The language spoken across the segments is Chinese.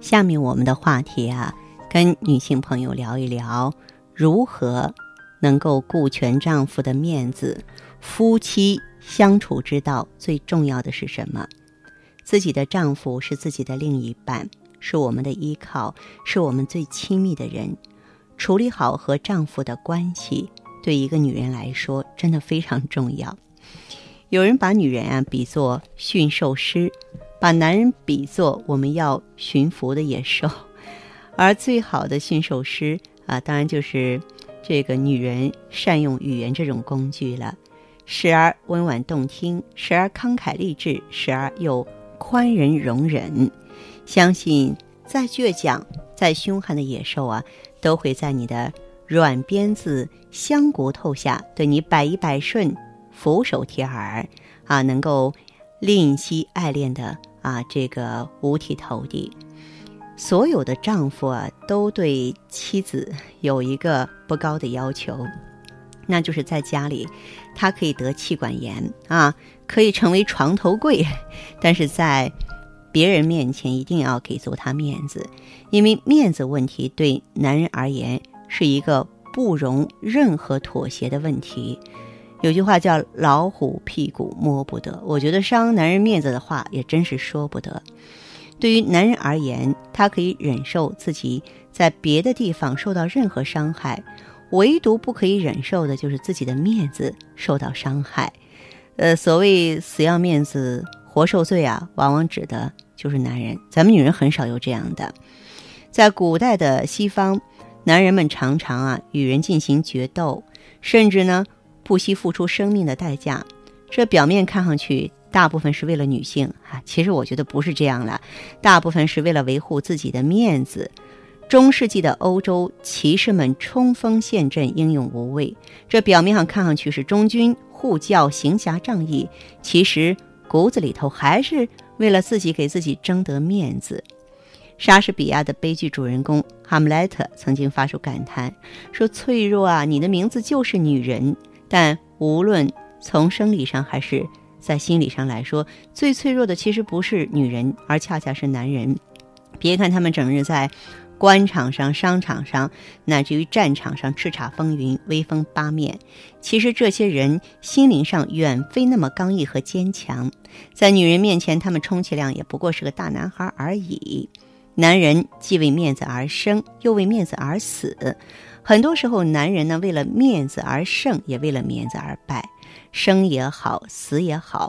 下面我们的话题啊，跟女性朋友聊一聊如何能够顾全丈夫的面子。夫妻相处之道最重要的是什么？自己的丈夫是自己的另一半，是我们的依靠，是我们最亲密的人。处理好和丈夫的关系，对一个女人来说真的非常重要。有人把女人啊比作驯兽师。把男人比作我们要驯服的野兽，而最好的驯兽师啊，当然就是这个女人善用语言这种工具了，时而温婉动听，时而慷慨励志，时而又宽仁容忍。相信再倔强、再凶悍的野兽啊，都会在你的软鞭子、香骨头下对你百依百顺、俯首帖耳啊，能够吝惜爱恋的。啊，这个五体投地，所有的丈夫啊，都对妻子有一个不高的要求，那就是在家里，他可以得气管炎啊，可以成为床头柜，但是在别人面前一定要给足他面子，因为面子问题对男人而言是一个不容任何妥协的问题。有句话叫“老虎屁股摸不得”，我觉得伤男人面子的话也真是说不得。对于男人而言，他可以忍受自己在别的地方受到任何伤害，唯独不可以忍受的就是自己的面子受到伤害。呃，所谓“死要面子活受罪”啊，往往指的就是男人。咱们女人很少有这样的。在古代的西方，男人们常常啊与人进行决斗，甚至呢。不惜付出生命的代价，这表面看上去大部分是为了女性啊，其实我觉得不是这样了，大部分是为了维护自己的面子。中世纪的欧洲骑士们冲锋陷阵，英勇无畏，这表面上看上去是忠君护教、行侠仗义，其实骨子里头还是为了自己给自己争得面子。莎士比亚的悲剧主人公哈姆莱特曾经发出感叹说：“脆弱啊，你的名字就是女人。”但无论从生理上还是在心理上来说，最脆弱的其实不是女人，而恰恰是男人。别看他们整日在官场上、商场上，乃至于战场上叱咤风云、威风八面，其实这些人心灵上远非那么刚毅和坚强。在女人面前，他们充其量也不过是个大男孩而已。男人既为面子而生，又为面子而死。很多时候，男人呢，为了面子而胜，也为了面子而败。生也好，死也好，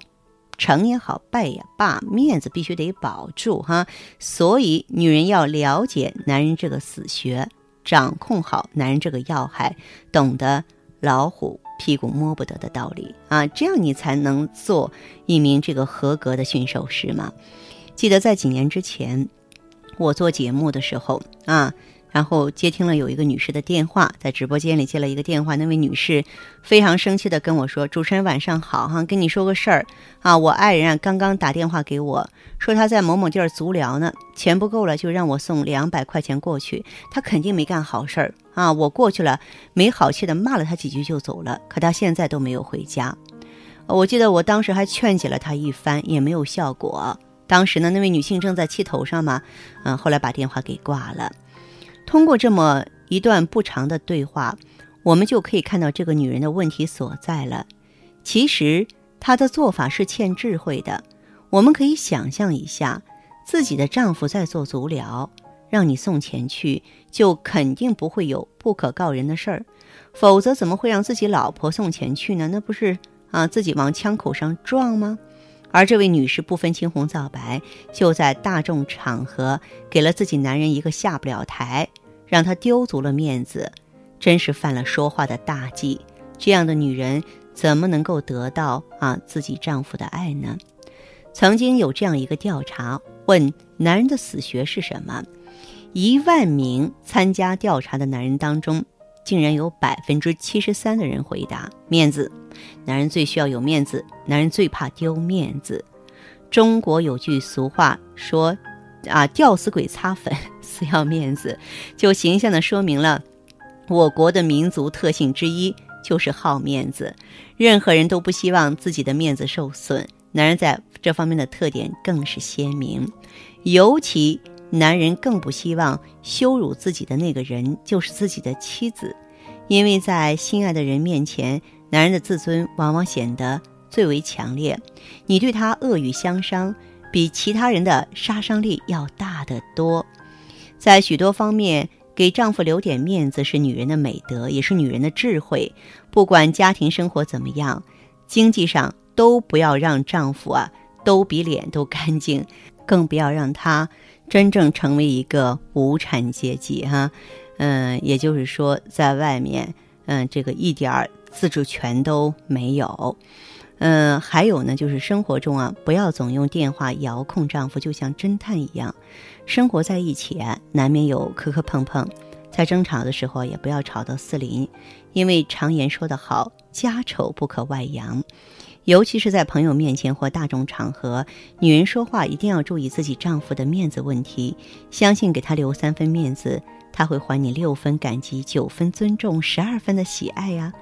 成也好，败也罢，面子必须得保住哈。所以，女人要了解男人这个死穴，掌控好男人这个要害，懂得老虎屁股摸不得的道理啊，这样你才能做一名这个合格的驯兽师嘛。记得在几年之前，我做节目的时候啊。然后接听了有一个女士的电话，在直播间里接了一个电话，那位女士非常生气的跟我说：“主持人晚上好，哈，跟你说个事儿啊，我爱人啊刚刚打电话给我说他在某某地儿足疗呢，钱不够了就让我送两百块钱过去，他肯定没干好事儿啊，我过去了没好气的骂了他几句就走了，可他现在都没有回家。我记得我当时还劝解了他一番，也没有效果。当时呢，那位女性正在气头上嘛，嗯，后来把电话给挂了。”通过这么一段不长的对话，我们就可以看到这个女人的问题所在了。其实她的做法是欠智慧的。我们可以想象一下，自己的丈夫在做足疗，让你送钱去，就肯定不会有不可告人的事儿，否则怎么会让自己老婆送钱去呢？那不是啊，自己往枪口上撞吗？而这位女士不分青红皂白，就在大众场合给了自己男人一个下不了台。让他丢足了面子，真是犯了说话的大忌。这样的女人怎么能够得到啊自己丈夫的爱呢？曾经有这样一个调查，问男人的死穴是什么？一万名参加调查的男人当中，竟然有百分之七十三的人回答面子。男人最需要有面子，男人最怕丢面子。中国有句俗话说：“啊，吊死鬼擦粉，死要面子。”就形象地说明了我国的民族特性之一就是好面子。任何人都不希望自己的面子受损，男人在这方面的特点更是鲜明。尤其男人更不希望羞辱自己的那个人就是自己的妻子，因为在心爱的人面前。男人的自尊往往显得最为强烈，你对他恶语相伤，比其他人的杀伤力要大得多。在许多方面，给丈夫留点面子是女人的美德，也是女人的智慧。不管家庭生活怎么样，经济上都不要让丈夫啊都比脸都干净，更不要让他真正成为一个无产阶级哈。嗯，也就是说，在外面，嗯，这个一点儿。自主权都没有，嗯，还有呢，就是生活中啊，不要总用电话遥控丈夫，就像侦探一样。生活在一起啊，难免有磕磕碰碰，在争吵的时候也不要吵到四邻，因为常言说得好，家丑不可外扬。尤其是在朋友面前或大众场合，女人说话一定要注意自己丈夫的面子问题，相信给他留三分面子，他会还你六分感激、九分尊重、十二分的喜爱呀。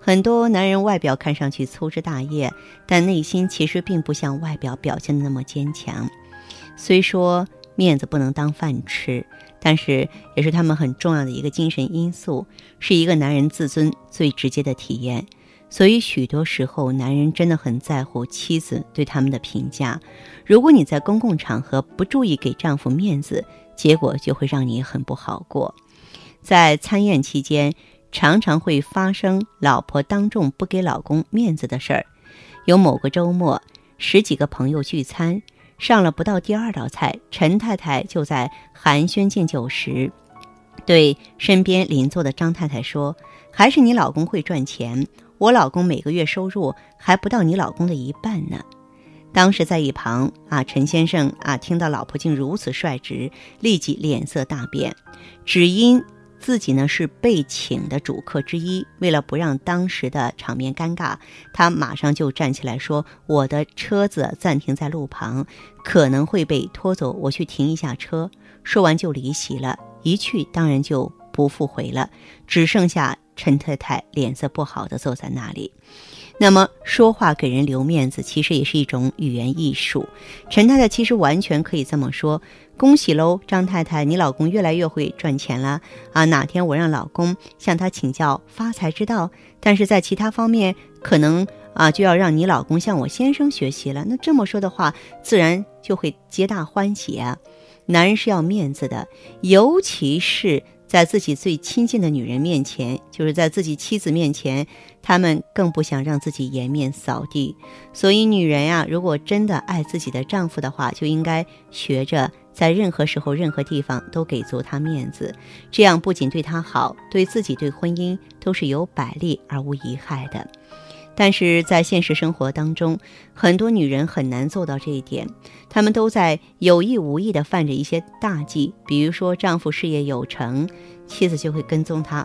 很多男人外表看上去粗枝大叶，但内心其实并不像外表表现的那么坚强。虽说面子不能当饭吃，但是也是他们很重要的一个精神因素，是一个男人自尊最直接的体验。所以许多时候，男人真的很在乎妻子对他们的评价。如果你在公共场合不注意给丈夫面子，结果就会让你很不好过。在参宴期间。常常会发生老婆当众不给老公面子的事儿。有某个周末，十几个朋友聚餐，上了不到第二道菜，陈太太就在寒暄敬酒时，对身边邻座的张太太说：“还是你老公会赚钱，我老公每个月收入还不到你老公的一半呢。”当时在一旁啊，陈先生啊，听到老婆竟如此率直，立即脸色大变，只因。自己呢是被请的主客之一，为了不让当时的场面尴尬，他马上就站起来说：“我的车子暂停在路旁，可能会被拖走，我去停一下车。”说完就离席了，一去当然就不复回了，只剩下陈太太脸色不好的坐在那里。那么说话给人留面子，其实也是一种语言艺术。陈太太其实完全可以这么说：“恭喜喽，张太太，你老公越来越会赚钱了啊！哪天我让老公向他请教发财之道，但是在其他方面可能啊就要让你老公向我先生学习了。那这么说的话，自然就会皆大欢喜啊！男人是要面子的，尤其是。”在自己最亲近的女人面前，就是在自己妻子面前，他们更不想让自己颜面扫地。所以，女人呀，如果真的爱自己的丈夫的话，就应该学着在任何时候、任何地方都给足他面子。这样不仅对他好，对自己、对婚姻都是有百利而无一害的。但是在现实生活当中，很多女人很难做到这一点，她们都在有意无意地犯着一些大忌。比如说，丈夫事业有成，妻子就会跟踪他，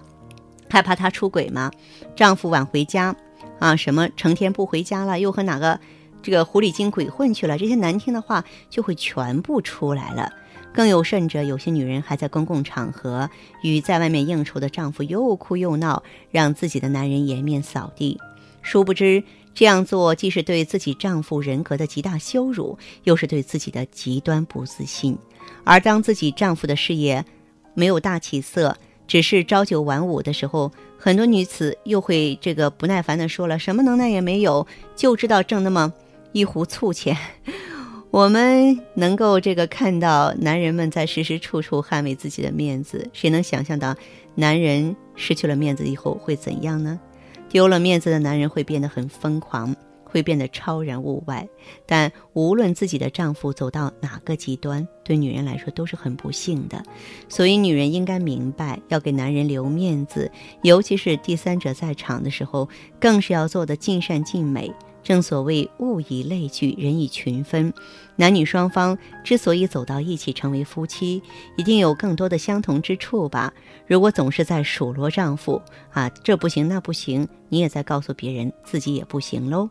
害怕他出轨吗？丈夫晚回家，啊，什么成天不回家了，又和哪个这个狐狸精鬼混去了？这些难听的话就会全部出来了。更有甚者，有些女人还在公共场合与在外面应酬的丈夫又哭又闹，让自己的男人颜面扫地。殊不知，这样做既是对自己丈夫人格的极大羞辱，又是对自己的极端不自信。而当自己丈夫的事业没有大起色，只是朝九晚五的时候，很多女子又会这个不耐烦地说了：“什么能耐也没有，就知道挣那么一壶醋钱。”我们能够这个看到男人们在时时处处捍卫自己的面子，谁能想象到男人失去了面子以后会怎样呢？丢了面子的男人会变得很疯狂，会变得超然物外。但无论自己的丈夫走到哪个极端，对女人来说都是很不幸的。所以，女人应该明白，要给男人留面子，尤其是第三者在场的时候，更是要做的尽善尽美，正所谓物以类聚，人以群分。男女双方之所以走到一起成为夫妻，一定有更多的相同之处吧？如果总是在数落丈夫啊，这不行那不行，你也在告诉别人自己也不行喽。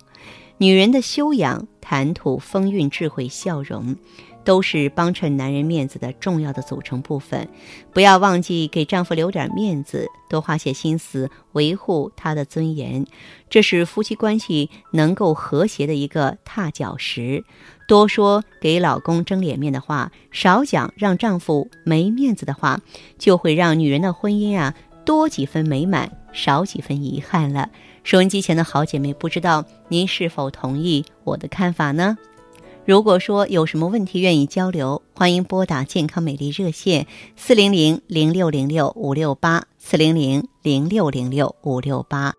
女人的修养、谈吐、风韵、智慧、笑容。都是帮衬男人面子的重要的组成部分，不要忘记给丈夫留点面子，多花些心思维护他的尊严，这是夫妻关系能够和谐的一个踏脚石。多说给老公争脸面的话，少讲让丈夫没面子的话，就会让女人的婚姻啊多几分美满，少几分遗憾了。收音机前的好姐妹，不知道您是否同意我的看法呢？如果说有什么问题愿意交流，欢迎拨打健康美丽热线四零零零六零六五六八四零零零六零六五六八。